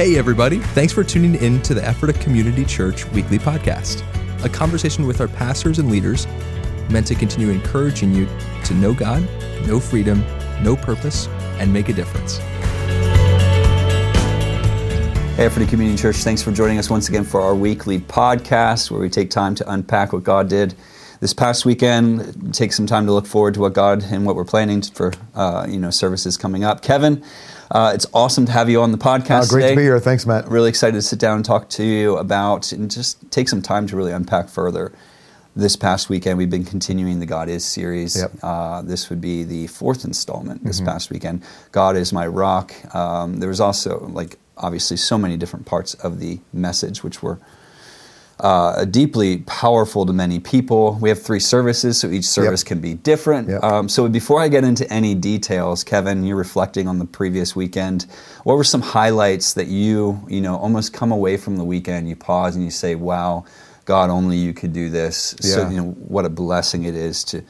Hey, everybody. Thanks for tuning in to the Ephrata Community Church weekly podcast, a conversation with our pastors and leaders meant to continue encouraging you to know God, know freedom, know purpose, and make a difference. Hey, Ephrata Community Church, thanks for joining us once again for our weekly podcast where we take time to unpack what God did this past weekend, take some time to look forward to what God and what we're planning for uh, you know services coming up. Kevin, uh, it's awesome to have you on the podcast. Uh, great today. to be here. Thanks, Matt. Really excited to sit down and talk to you about and just take some time to really unpack further. This past weekend, we've been continuing the God Is series. Yep. Uh, this would be the fourth installment this mm-hmm. past weekend. God is my rock. Um, there was also, like, obviously, so many different parts of the message, which were uh, deeply powerful to many people. We have three services, so each service yep. can be different. Yep. Um, so before I get into any details, Kevin, you're reflecting on the previous weekend. What were some highlights that you, you know, almost come away from the weekend, you pause and you say, "Wow, God, only you could do this." Yeah. So you know what a blessing it is to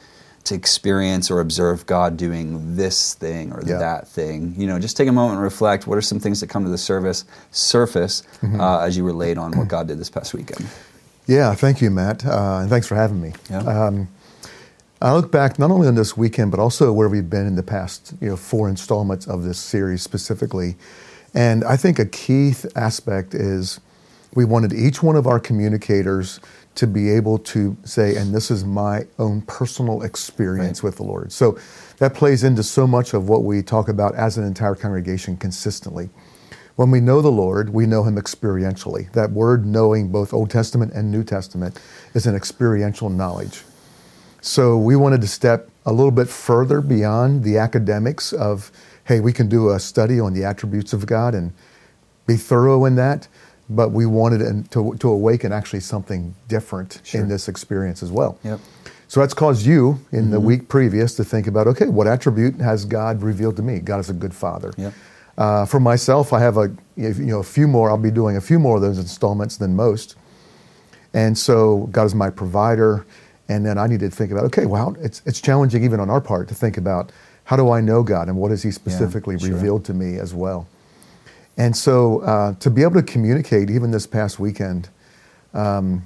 to experience or observe God doing this thing or yeah. that thing. You know, just take a moment and reflect. What are some things that come to the service surface mm-hmm. uh, as you relate on what God did this past weekend? Yeah, thank you, Matt, uh, and thanks for having me. Yeah. Um, I look back not only on this weekend, but also where we've been in the past, you know, four installments of this series specifically. And I think a key th- aspect is we wanted each one of our communicators to be able to say, and this is my own personal experience right. with the Lord. So that plays into so much of what we talk about as an entire congregation consistently. When we know the Lord, we know Him experientially. That word knowing both Old Testament and New Testament is an experiential knowledge. So we wanted to step a little bit further beyond the academics of, hey, we can do a study on the attributes of God and be thorough in that but we wanted to, to awaken actually something different sure. in this experience as well. Yep. So that's caused you in mm-hmm. the week previous to think about okay, what attribute has God revealed to me? God is a good father. Yep. Uh, for myself, I have a you know a few more. I'll be doing a few more of those installments than most, and so God is my provider. And then I needed to think about okay, well, it's it's challenging even on our part to think about how do I know God and what has He specifically yeah, sure. revealed to me as well. And so uh, to be able to communicate, even this past weekend, um,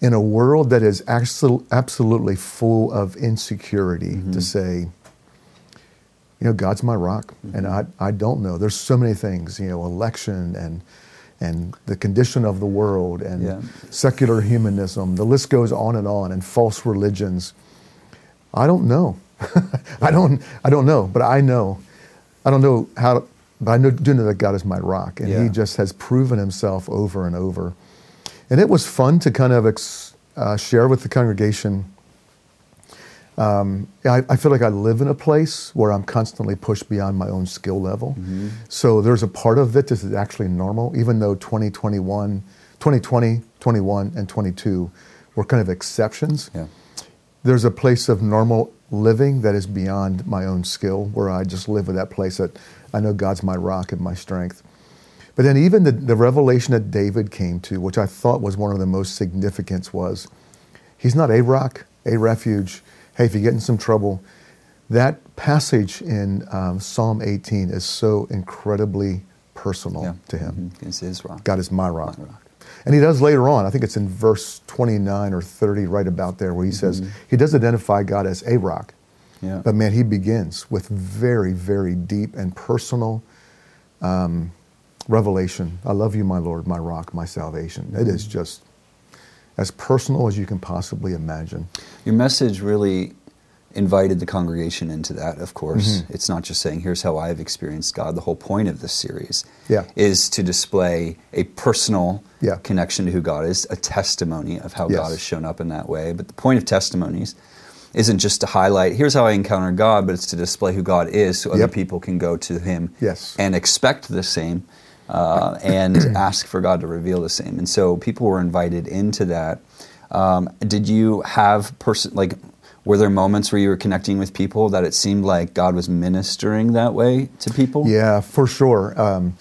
in a world that is absolutely full of insecurity, mm-hmm. to say, you know, God's my rock, mm-hmm. and I, I don't know. There's so many things, you know, election and and the condition of the world and yeah. secular humanism. The list goes on and on, and false religions. I don't know. I don't. I don't know, but I know. I don't know how but I know, do know that God is my rock, and yeah. He just has proven Himself over and over. And it was fun to kind of ex, uh, share with the congregation. Um, I, I, feel like I live in a place where I'm constantly pushed beyond my own skill level. Mm-hmm. So there's a part of it that is actually normal, even though 2021, 2020, 21, and 22 were kind of exceptions. Yeah. There's a place of normal living that is beyond my own skill, where I just live with that place that I know God's my rock and my strength. But then even the, the revelation that David came to, which I thought was one of the most significant, was he's not a rock, a refuge. Hey, if you get in some trouble, that passage in um, Psalm 18 is so incredibly personal yeah. to him. Mm-hmm. It's his rock. God is my rock. my rock. And he does later on, I think it's in verse 29 or 30, right about there, where he mm-hmm. says, he does identify God as a rock. Yeah. But man, he begins with very, very deep and personal um, revelation. I love you, my Lord, my rock, my salvation. Mm-hmm. It is mm-hmm. just as personal as you can possibly imagine. Your message really invited the congregation into that, of course. Mm-hmm. It's not just saying, here's how I've experienced God. The whole point of this series yeah. is to display a personal yeah. connection to who God is, a testimony of how yes. God has shown up in that way. But the point of testimonies isn't just to highlight, here's how I encounter God, but it's to display who God is so yep. other people can go to Him yes. and expect the same uh, and ask for God to reveal the same. And so people were invited into that. Um, did you have person like were there moments where you were connecting with people that it seemed like God was ministering that way to people? Yeah, for sure. Um,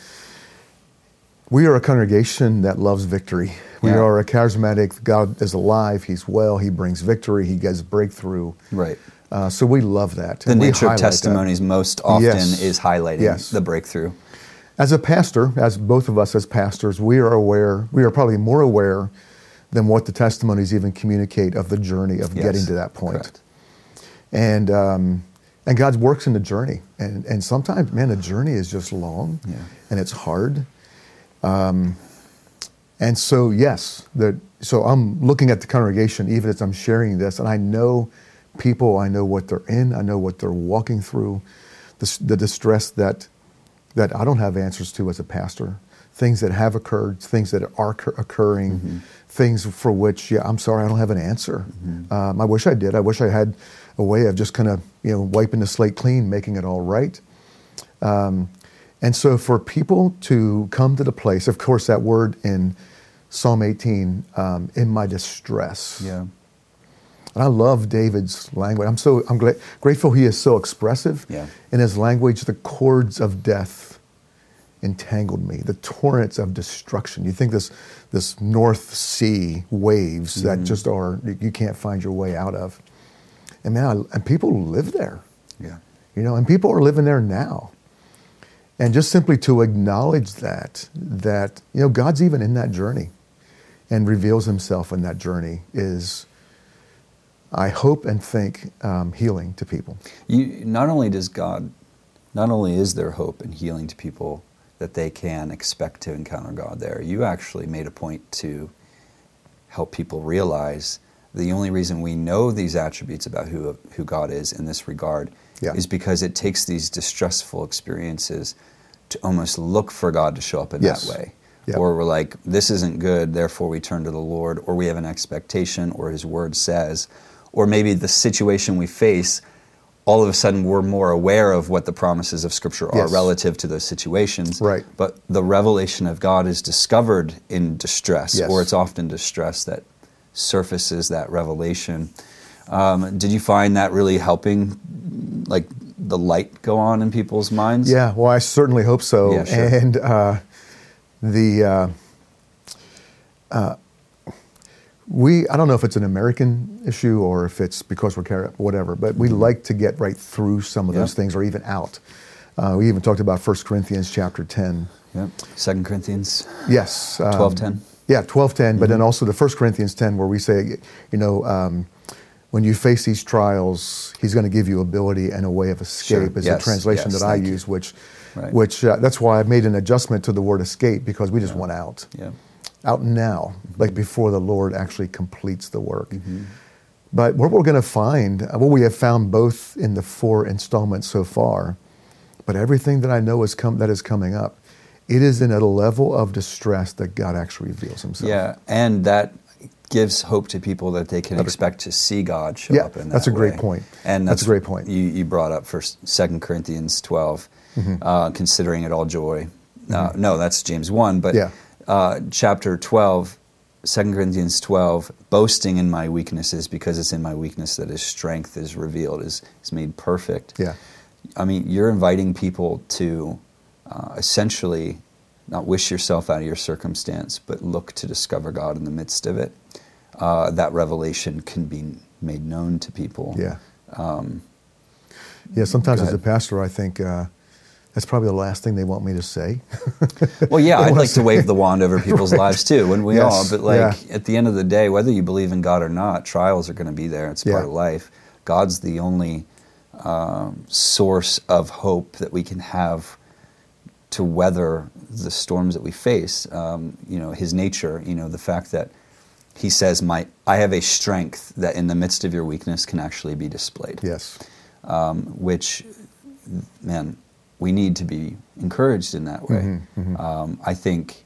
we are a congregation that loves victory. We yeah. are a charismatic. God is alive. He's well. He brings victory. He gives breakthrough. Right. Uh, so we love that. The nature of testimonies that. most often yes. is highlighting yes. the breakthrough. As a pastor, as both of us as pastors, we are aware, we are probably more aware than what the testimonies even communicate of the journey of Yes, getting to that point. correct. And um, and God works in the journey, and and sometimes, man, the journey is just long, Yeah. and it's hard. Um, and so, yes, the so I'm looking at the congregation even as I'm sharing this, and I know people, I know what they're in, I know what they're walking through, the, the distress that that I don't have answers to as a pastor, things that have occurred, things that are occur- occurring, things for which, yeah, I'm sorry, I don't have an answer. Um, I wish I did. I wish I had a way of just kind of you know wiping the slate clean, making it all right. Um, and so for people to come to the place, of course, that word in Psalm 18, um, in my distress. Yeah. And I love David's language. I'm so I'm gla- grateful he is so expressive Yeah. in his language. The cords of death entangled me. The torrents of destruction. You think this this North Sea waves Mm-hmm. that just are you can't find your way out of. And man, I, and people live there. Yeah. You know, and people are living there now. And just simply to acknowledge that that you know God's even in that journey and reveals himself in that journey is I hope and think um, healing to people. You, not only does God, not only is there hope and healing to people that they can expect to encounter God there, you actually made a point to help people realize the only reason we know these attributes about who, who God is in this regard Yeah. is because it takes these distressful experiences to almost look for God to show up in Yes. that way. Yeah. Or we're like, this isn't good, therefore we turn to the Lord, or we have an expectation, or His Word says, or maybe the situation we face, all of a sudden we're more aware of what the promises of Scripture are Yes. relative to those situations. Right. But the revelation of God is discovered in distress, Yes. or it's often distress that surfaces that revelation. Um, did you find that really helping, like the light go on in people's minds? Yeah, well, I certainly hope so. Yeah, sure. And uh, the uh, uh, we I don't know if it's an American issue or if it's because we're whatever, but we like to get right through some of those things or even out. Uh, we even talked about 1 Corinthians chapter 10. Yep. Second Corinthians Yes. um, 12:10. Yeah, 12:10, but then also the 1 Corinthians 10 where we say, you know, um, when you face these trials, he's going to give you ability and a way of escape Sure. is Yes, the translation yes, that I thank you. use, which, Right. which uh, that's why I made an adjustment to the word escape because we just want out, Yeah. Out now, like before the Lord actually completes the work. Mm-hmm. But what we're going to find, uh, what we have found both in the four installments so far, but everything that I know is come, that is coming up, it is in a level of distress that God actually reveals Himself. Yeah, and that gives hope to people that they can expect to see God show Yeah, up in that that's a great way. point. And That's that's, a great point. You, you brought up First, Second Corinthians 12 Mm-hmm. uh, considering it all joy. Uh, no, that's James one, but Yeah. Uh, chapter 12, 2 Corinthians twelve, boasting in my weaknesses because it's in my weakness that His strength is revealed, is is made perfect. Yeah. I mean, you're inviting people to uh, essentially not wish yourself out of your circumstance, but look to discover God in the midst of it. Uh, that revelation can be made known to people. Yeah. Um, Yeah, sometimes as a pastor, I think uh, that's probably the last thing they want me to say. well, yeah, I'd like to wave the wand over people's Right. lives too, and we Yes, all. But like yeah. at the end of the day, whether you believe in God or not, trials are going to be there. It's part of life. God's the only um, source of hope that we can have to weather the storms that we face. Um, you know, His nature. You know, the fact that He says, "My, I have a strength that in the midst of your weakness can actually be displayed." yes. um, which, man, we need to be encouraged in that way. Um, I think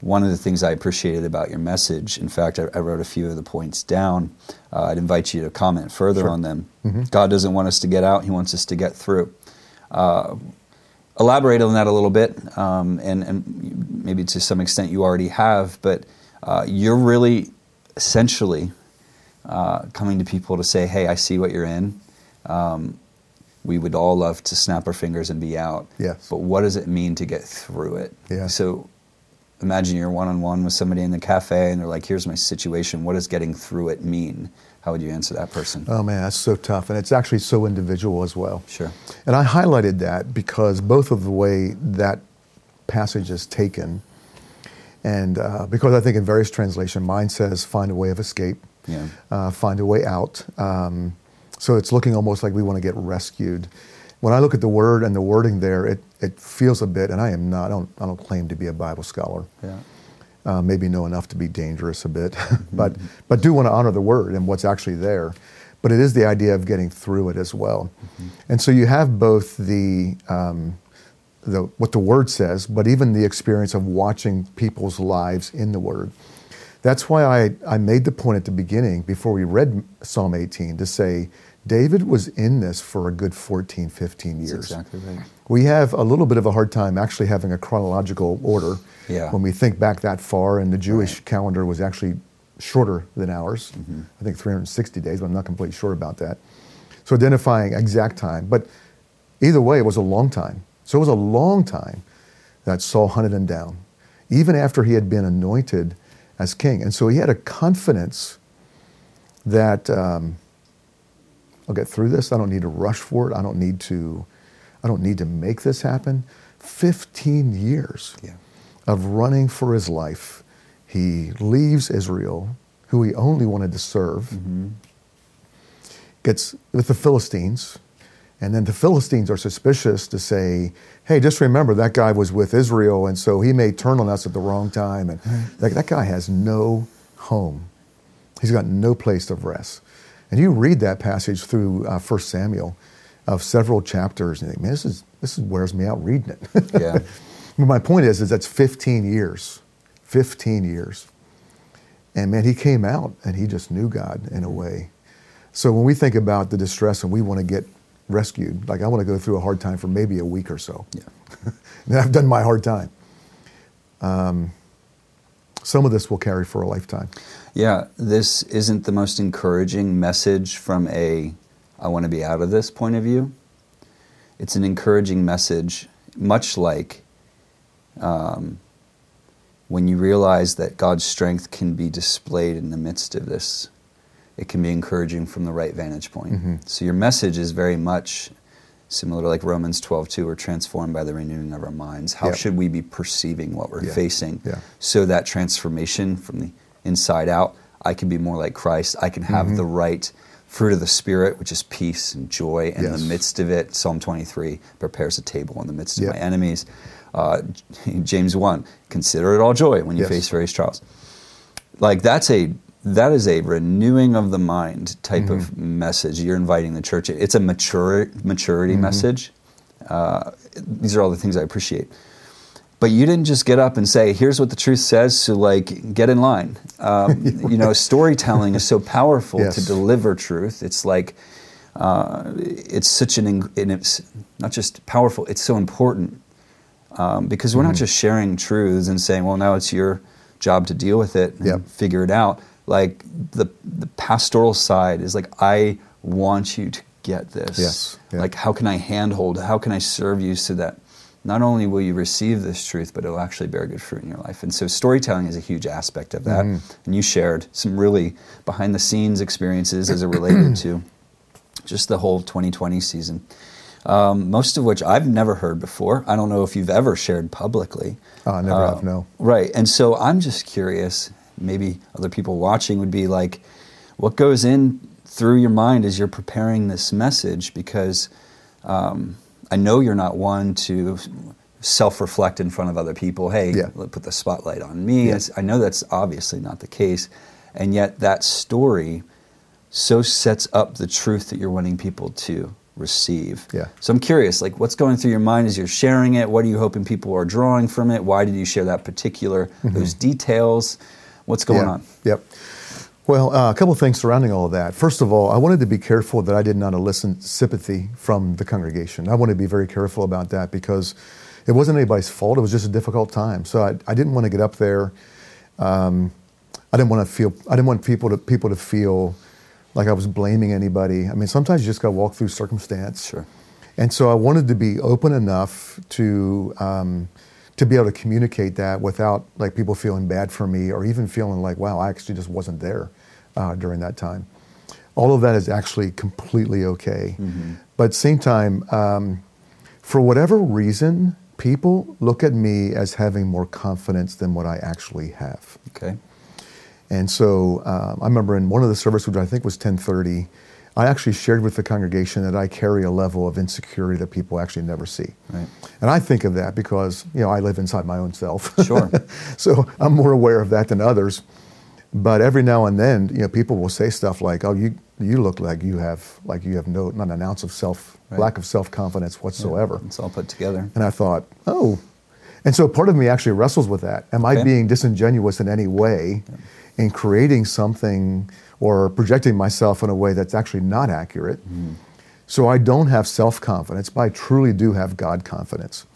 one of the things I appreciated about your message, in fact, I, I wrote a few of the points down. Uh, I'd invite you to comment further Sure. on them. God doesn't want us to get out, He wants us to get through. Uh, elaborate on that a little bit, um, and, and maybe to some extent you already have, but uh, you're really essentially uh, coming to people to say, hey, I see what you're in. Um, we would all love to snap our fingers and be out. Yes. But what does it mean to get through it? Yeah. So imagine you're one on one with somebody in the cafe and they're like, here's my situation. What does getting through it mean? How would you answer that person? Oh man, that's so tough, and it's actually so individual as well. Sure. And I highlighted that because both of the way that passage is taken. And uh, because I think in various translation, mine says find a way of escape, Yeah. uh, find a way out. Um, so it's looking almost like we want to get rescued. When I look at the word and the wording there, it, it feels a bit, and I am not, I don't, I don't claim to be a Bible scholar. Yeah. Uh, maybe know enough to be dangerous a bit, but, but do want to honor the word and what's actually there. But it is the idea of getting through it as well. And so you have both the, um, the, what the word says, but even the experience of watching people's lives in the word. That's why I, I made the point at the beginning, before we read Psalm 18, to say David was in this for a good 14, 15 years. That's exactly right. We have a little bit of a hard time actually having a chronological order Yeah. when we think back that far, and the Jewish calendar was actually shorter than ours. Mm-hmm. I think 360 days, but I'm not completely sure about that. So identifying exact time, but either way, it was a long time. So it was a long time that Saul hunted him down, even after he had been anointed as king. And so he had a confidence that um, I'll get through this. I don't need to rush for it. I don't need to. I don't need to make this happen. 15 years Yeah. of running for his life. He leaves Israel, who he only wanted to serve, mm-hmm. gets with the Philistines, and then the Philistines are suspicious to say, hey, just remember that guy was with Israel, and so he may turn on us at the wrong time. And like, that guy has no home, he's got no place of rest. And you read that passage through uh, 1 Samuel of several chapters, and you think, man, this, is, this is wears me out reading it. Yeah. But my point is, is that's 15 years, 15 years. And man, he came out and he just knew God in a way. So when we think about the distress and we want to get rescued, like I want to go through a hard time for maybe a week or so. Yeah. and I've done my hard time. Um, some of this will carry for a lifetime. Yeah, this isn't the most encouraging message from a I want to be out of this point of view. It's an encouraging message, much like um, when you realize that God's strength can be displayed in the midst of this. It can be encouraging from the right vantage point. Mm-hmm. So your message is very much similar to like Romans 12, 2, we're transformed by the renewing of our minds. How Yeah. should we be perceiving what we're Yeah. facing? Yeah. So that transformation from the inside out, I can be more like Christ. I can Mm-hmm. have the right fruit of the Spirit, which is peace and joy. And in Yes. the midst of it, Psalm 23 prepares a table in the midst of Yeah. my enemies. Uh, James 1, consider it all joy when you Yes. face various trials. Like that's a that is a renewing of the mind type of Mm-hmm. message. You're inviting the church. It's a mature maturity Mm-hmm. message. Uh, these are all the things I appreciate. But you didn't just get up and say, "Here's what the truth says." So, like, get in line. Um, you know, storytelling is so powerful to deliver truth. It's like uh, it's such an it's not just powerful. It's so important um, because we're not just sharing truths and saying, "Well, now it's your job to deal with it and Yep. figure it out." Like the the pastoral side is like, "I want you to get this." Yes. Yeah. Like, how can I handhold? How can I serve you so that not only will you receive this truth, but it'll actually bear good fruit in your life? And so, storytelling is a huge aspect of that. And you shared some really behind the scenes experiences as it related to just the whole 2020 season. Um, most of which I've never heard before. I don't know if you've ever shared publicly. Uh, I never Uh, have, no. Right. And so I'm just curious, maybe other people watching would be like, what goes in through your mind as you're preparing this message? Because um, I know you're not one to self reflect in front of other people. Hey, Yeah. let- put the spotlight on me. Yeah. I know that's obviously not the case. And yet that story so sets up the truth that you're wanting people to receive. Yeah. So I'm curious, like, what's going through your mind as you're sharing it? What are you hoping people are drawing from it? Why did you share that particular those details? What's going yeah. on? Yep. Well, uh, a couple of things surrounding all of that. First of all, I wanted to be careful that I did not elicit sympathy from the congregation. I wanted to be very careful about that because it wasn't anybody's fault. It was just a difficult time. So I, I didn't want to get up there. Um, I didn't want to feel. I didn't want people to people to feel like I was blaming anybody. I mean, sometimes you just got to walk through circumstance. Sure. And so I wanted to be open enough to um, to be able to communicate that without like people feeling bad for me or even feeling like, wow, I actually just wasn't there uh, during that time. All of that is actually completely okay. But at the same time, um, for whatever reason, people look at me as having more confidence than what I actually have. Okay. And so um, I remember in one of the services, which I think was 1030, I actually shared with the congregation that I carry a level of insecurity that people actually never see. Right. And I think of that because, you know, I live inside my own self. Sure. so I'm more aware of that than others. But every now and then, you know, people will say stuff like, "Oh, you you look like you have like you have no not an ounce of self Right. lack of self confidence whatsoever." It's all put together. And I thought, "Oh," and so part of me actually wrestles with that. Am I being disingenuous in any way in creating something or projecting myself in a way that's actually not accurate? Mm-hmm. So I don't have self confidence, but I truly do have God confidence.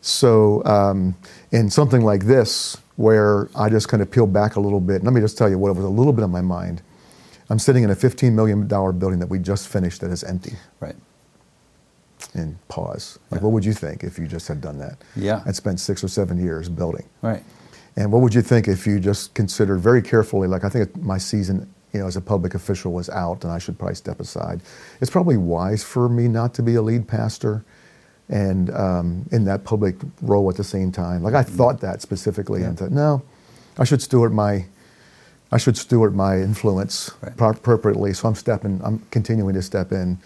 So, um, in something like this, where I just kind of peel back a little bit, let me just tell you what was a little bit on my mind. I'm sitting in a $15 million building that we just finished that is empty. Right. And pause. Like, Yeah. what would you think if you just had done that? Yeah. I'd spent six or seven years building. Right. And what would you think if you just considered very carefully, like I think my season, you know, as a public official was out and I should probably step aside. It's probably wise for me not to be a lead pastor and um, in that public role at the same time. Like I thought that specifically Yeah. and thought, no, I should steward my, I should steward my influence Right. pro- appropriately. So I'm stepping, I'm continuing to step in.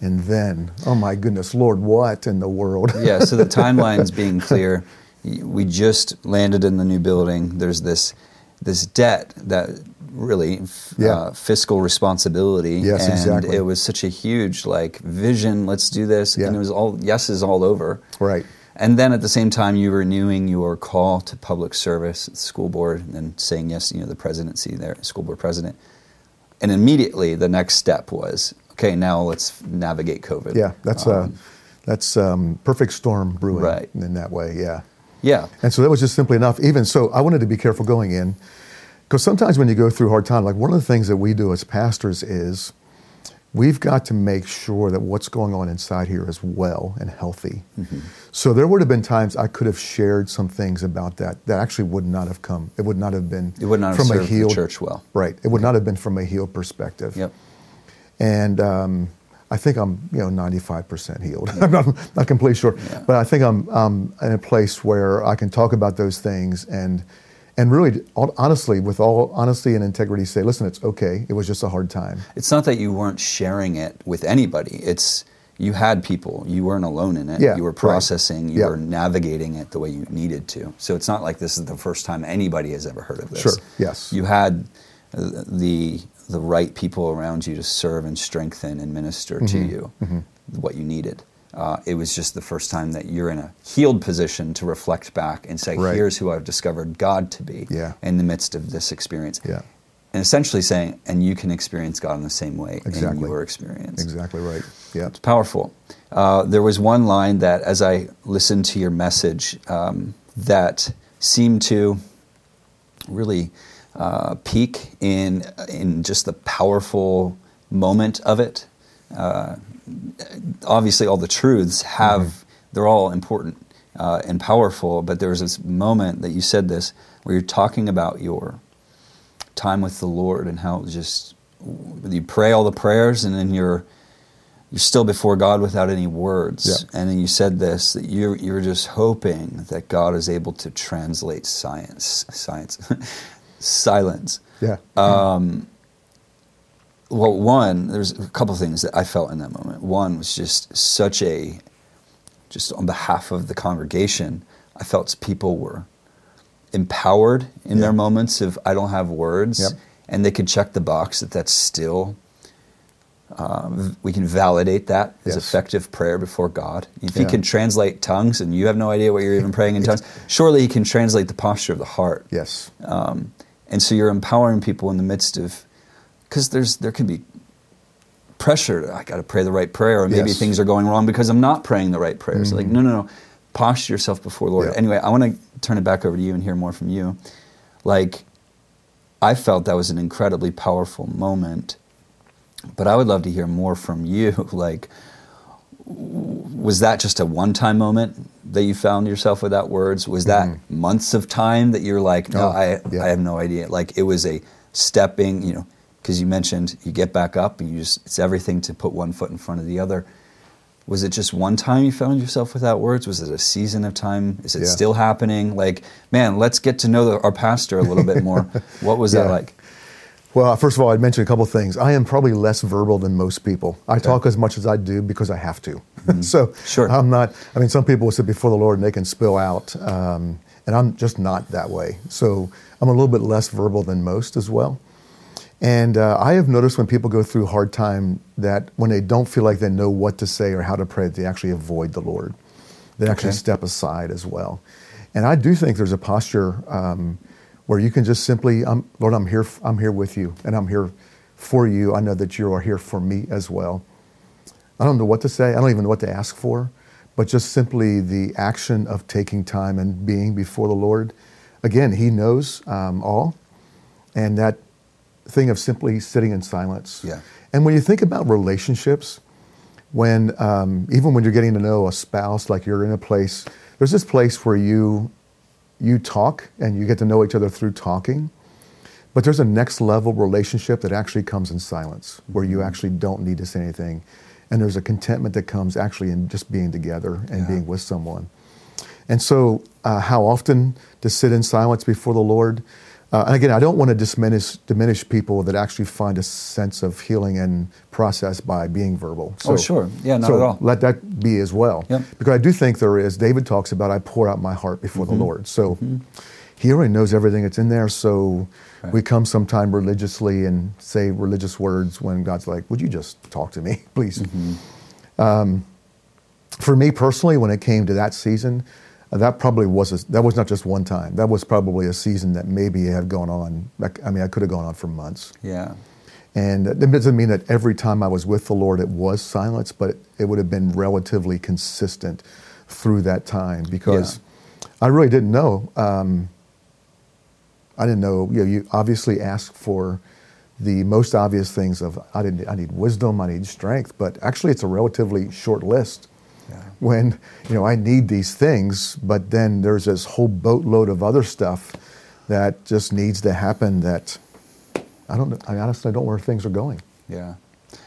And then, oh my goodness, Lord, what in the world? yeah, so the timeline's being clear. We just landed in the new building. There's this this debt that really Yeah. uh, fiscal responsibility. Yes, and exactly. it was such a huge like vision. Let's do this, Yeah. and it was all yeses all over. Right. And then at the same time, you were renewing your call to public service, at the school board, and then saying yes, you know, the presidency there, school board president. And immediately, the next step was okay. Now let's navigate COVID. Yeah, that's Um, uh, that's um, perfect storm brewing Right. in that way. Yeah, yeah. and so that was just simply enough. Even so, I wanted to be careful going in because sometimes when you go through hard times, like one of the things that we do as pastors is we've got to make sure that what's going on inside here is well and healthy. Mm-hmm. So there would have been times I could have shared some things about that that actually would not have come. It would not have been It would not have from a healed church well. Right. It would not have been from a healed perspective Yep. and um, I think I'm you know 95% healed. I'm not, not completely sure, Yeah. but I think I'm um, in a place where I can talk about those things and and really honestly, with all honesty and integrity, say, listen, it's okay. It was just a hard time. It's not that you weren't sharing it with anybody. It's you had people. You weren't alone in it. Yeah, you were right. processing. You Yeah. were navigating it the way you needed to. So it's not like this is the first time anybody has ever heard of this. Sure, yes. You had uh, the the right people around you to serve and strengthen and minister to Mm-hmm. you what you needed. Uh, it was just the first time that you're in a healed position to reflect back and say, Right. "Here's who I've discovered God to be." Yeah. In the midst of this experience Yeah, and essentially saying, and you can experience God in the same way in Exactly. your experience. exactly right. Yeah, It's powerful. Uh, there was one line that, as I listened to your message, um, that seemed to really uh, peak in in just the powerful moment of it. Uh, obviously, all the truths have they're all important uh, and powerful, but there was this moment that you said this where you're talking about your time with the Lord and how just you pray all the prayers and then you're you're still before God without any words. Yeah. And then you said this that you're you're just hoping that God is able to translate science science silence. yeah, Um, well, one, there's a couple things that I felt in that moment. One was just such a, just on behalf of the congregation, I felt people were empowered in Yeah. their moments of I don't have words, Yep. and they could check the box that that's still. Um, we can validate that as Yes. effective prayer before God. If He can translate tongues and you have no idea what you're even praying in tongues, surely He can translate the posture of the heart. yes, Um, and so you're empowering people in the midst of, because there's there can be pressure. I got to pray the right prayer, or maybe Yes. things are going wrong because I'm not praying the right prayers. Like mm-hmm. no, no, no. Posture yourself before the Lord. Yeah. Anyway, I want to turn it back over to you and hear more from you. Like, I felt that was an incredibly powerful moment, but I would love to hear more from you. Like, was that just a one-time moment that you found yourself without words? Was that mm-hmm. months of time that you're like, no, Oh, I, yeah. I have no idea. Like it was a stepping, you know, because you mentioned you get back up and you just it's everything to put one foot in front of the other. Was it just one time you found yourself without words? Was it a season of time? Is it Yeah. still happening? Like, man, let's get to know the, our pastor a little bit more. what was that like? Well, first of all, I'd mention a couple of things. I am probably less verbal than most people. I talk as much as I do because I have to. so Mm-hmm. Sure. I'm not. I mean, some people will sit before the Lord and they can spill out, um, and I'm just not that way. So I'm a little bit less verbal than most as well. And uh, I have noticed when people go through hard time that when they don't feel like they know what to say or how to pray, they actually avoid the Lord. They actually Okay. step aside as well. And I do think there's a posture um, where you can just simply, um, Lord, I'm here. I'm here with you, and I'm here for you. I know that you are here for me as well. I don't know what to say. I don't even know what to ask for, but just simply the action of taking time and being before the Lord. Again, He knows um, all, and that thing of simply sitting in silence. Yeah. And when you think about relationships, when um, even when you're getting to know a spouse, like you're in a place, there's this place where you you talk and you get to know each other through talking. But there's a next level relationship that actually comes in silence, where you actually don't need to say anything. And there's a contentment that comes actually in just being together and Yeah. being with someone. And so, uh, how often to sit in silence before the Lord? Uh, and again, I don't want to diminish, diminish people that actually find a sense of healing and process by being verbal. Oh, sure. Yeah, not so at all. Let that be as well. Yep. Because I do think there is, David talks about, I pour out my heart before Mm-hmm. the Lord. So he already knows everything that's in there. So Right. we come sometime religiously and say religious words when God's like, would you just talk to me, please? Mm-hmm. Um, for me personally, when it came to that season, that probably was a, that was not just one time. That was probably a season that maybe had gone on. I mean, I could have gone on for months. Yeah. And it doesn't mean that every time I was with the Lord it was silence, but it, it would have been relatively consistent through that time because I really didn't know. Um, I didn't know. You know, you obviously ask for the most obvious things of I didn't. I need wisdom. I need strength. But actually, it's a relatively short list. Yeah. When you know I need these things, but then there's this whole boatload of other stuff that just needs to happen. That I don't. I honestly don't know where things are going. Yeah.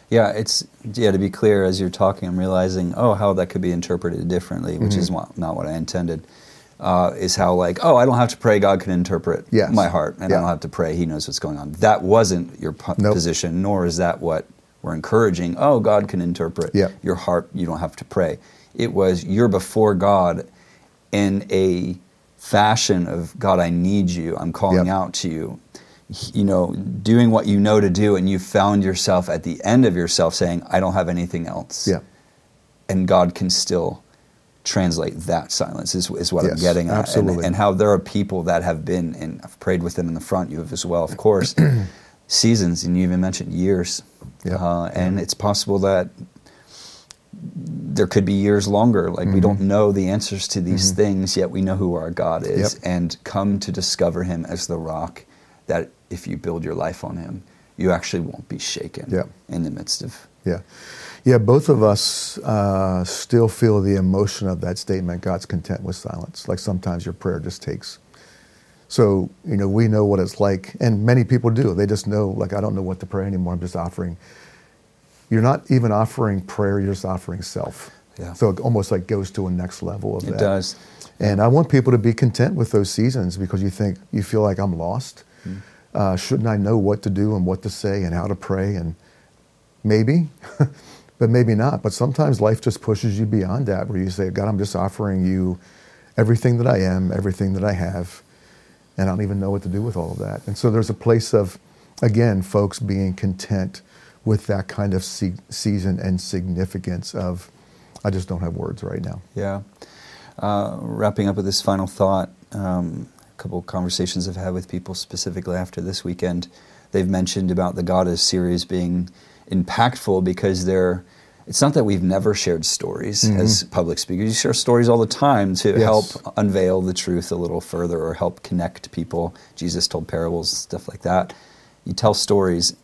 Yeah, it's yeah. To be clear, as you're talking, I'm realizing oh how that could be interpreted differently, which is Mm-hmm. not, what I intended. Uh, is how like oh I don't have to pray, God can interpret Yes. my heart, and I don't have to pray, He knows what's going on. That wasn't your po- Nope. position, nor is that what we're encouraging. Oh, God can interpret Yeah. your heart. You don't have to pray. It was you're before God in a fashion of God, I need you. I'm calling Yep. out to you. You know, doing what you know to do, and you found yourself at the end of yourself saying, I don't have anything else. Yeah. And God can still translate that silence, is, is what I'm getting at. And- absolutely. And, how there are people that have been, and I've prayed with them in the front, you have as well, of course, seasons, and you even mentioned years. Yeah. Uh, and it's possible that there could be years longer. Like we don't know the answers to these things, yet we know who our God is, Yep. and come to discover Him as the rock that if you build your life on Him, you actually won't be shaken Yep. in the midst of. Yeah. Yeah, both of us uh, still feel the emotion of that statement God's content with silence. Like sometimes your prayer just takes. So, you know, we know what it's like, and many people do. They just know, like, I don't know what to pray anymore. I'm just offering. You're not even offering prayer, you're just offering self. Yeah. So it almost like goes to a next level of It that. It does. And I want people to be content with those seasons because you think, you feel like I'm lost. Uh, shouldn't I know what to do and what to say and how to pray? And maybe, but maybe not. But sometimes life just pushes you beyond that where you say, God, I'm just offering you everything that I am, everything that I have, and I don't even know what to do with all of that. And so there's a place of, again, folks being content with that kind of se- season and significance of, I just don't have words right now. Yeah. Uh, wrapping up with this final thought, um, a couple of conversations I've had with people specifically after this weekend, they've mentioned about the God Is series being impactful because they're. It's not that we've never shared stories as public speakers. You share stories all the time to Mm-hmm. Yes. help unveil the truth a little further or help connect people. Jesus told parables, stuff like that. You tell stories,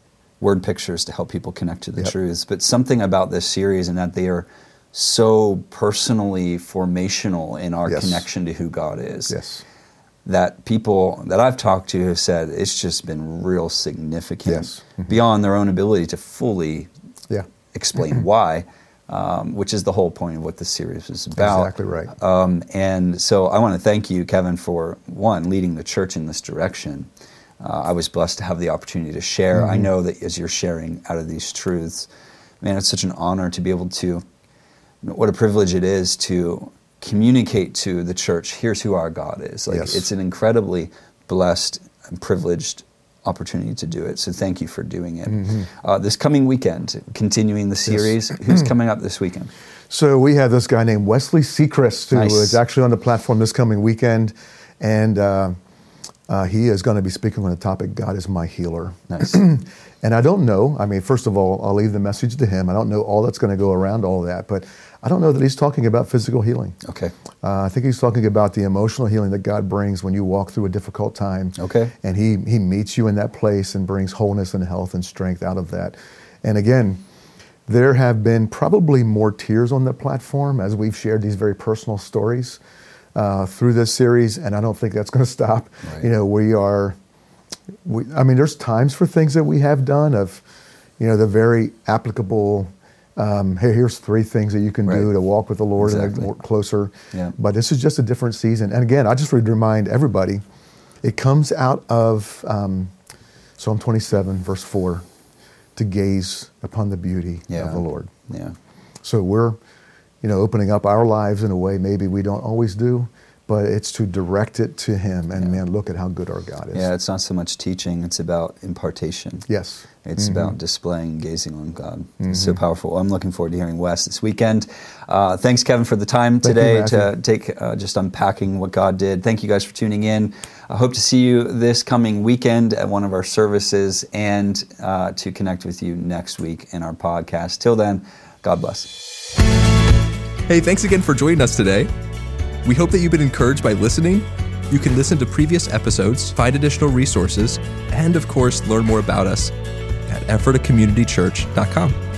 word pictures to help people connect to the Yep. truths. But something about this series and that they are so personally formational in our Yes. connection to who God is Yes. that people that I've talked to have said it's just been real significant Yes. Mhm. beyond their own ability to fully Yeah. explain why. um, which is the whole point of what this series is about. Exactly right. Um, and so I want to thank you, Kevin, for one, leading the church in this direction. Uh, I was blessed to have the opportunity to share. I know that as you're sharing out of these truths, man, it's such an honor to be able to, what a privilege it is to communicate to the church, here's who our God is. Like, Yes. It's an incredibly blessed and privileged opportunity to do it. So thank you for doing it. Mm-hmm. Uh, this coming weekend, continuing the series, who's coming up this weekend? So we have this guy named Wesley Seacrest who Nice. is actually on the platform this coming weekend, and uh, uh, he is going to be speaking on the topic "God is my healer." Nice. And I don't know. I mean, first of all, I'll leave the message to him. I don't know all that's going to go around all that, but I don't know that he's talking about physical healing. Okay. Uh, I think he's talking about the emotional healing that God brings when you walk through a difficult time. Okay. And he, he meets you in that place and brings wholeness and health and strength out of that. And again, there have been probably more tears on the platform as we've shared these very personal stories uh, through this series, and I don't think that's going to stop. Right. You know, we are, we, I mean, there's times for things that we have done of, you know, the very applicable. Um, hey, here's three things that you can do to walk with the Lord Exactly. and closer. Yeah. But this is just a different season. And again, I just would remind everybody, it comes out of um, Psalm 27, verse 4, to gaze upon the beauty Yeah. of the Lord. Yeah. So we're, you know, opening up our lives in a way maybe we don't always do, but it's to direct it to Him. And man, look at how good our God is. Yeah, it's not so much teaching, it's about impartation. Yes. It's Mm-hmm. about displaying, gazing on God. It's so powerful. I'm looking forward to hearing Wes this weekend. Uh, thanks, Kevin, for the time Thank you, today to take uh, just unpacking what God did. Thank you guys for tuning in. I hope to see you this coming weekend at one of our services and uh, to connect with you next week in our podcast. Till then, God bless. Hey, thanks again for joining us today. We hope that you've been encouraged by listening. You can listen to previous episodes, find additional resources, and of course, learn more about us at ephratacommunitychurch.com.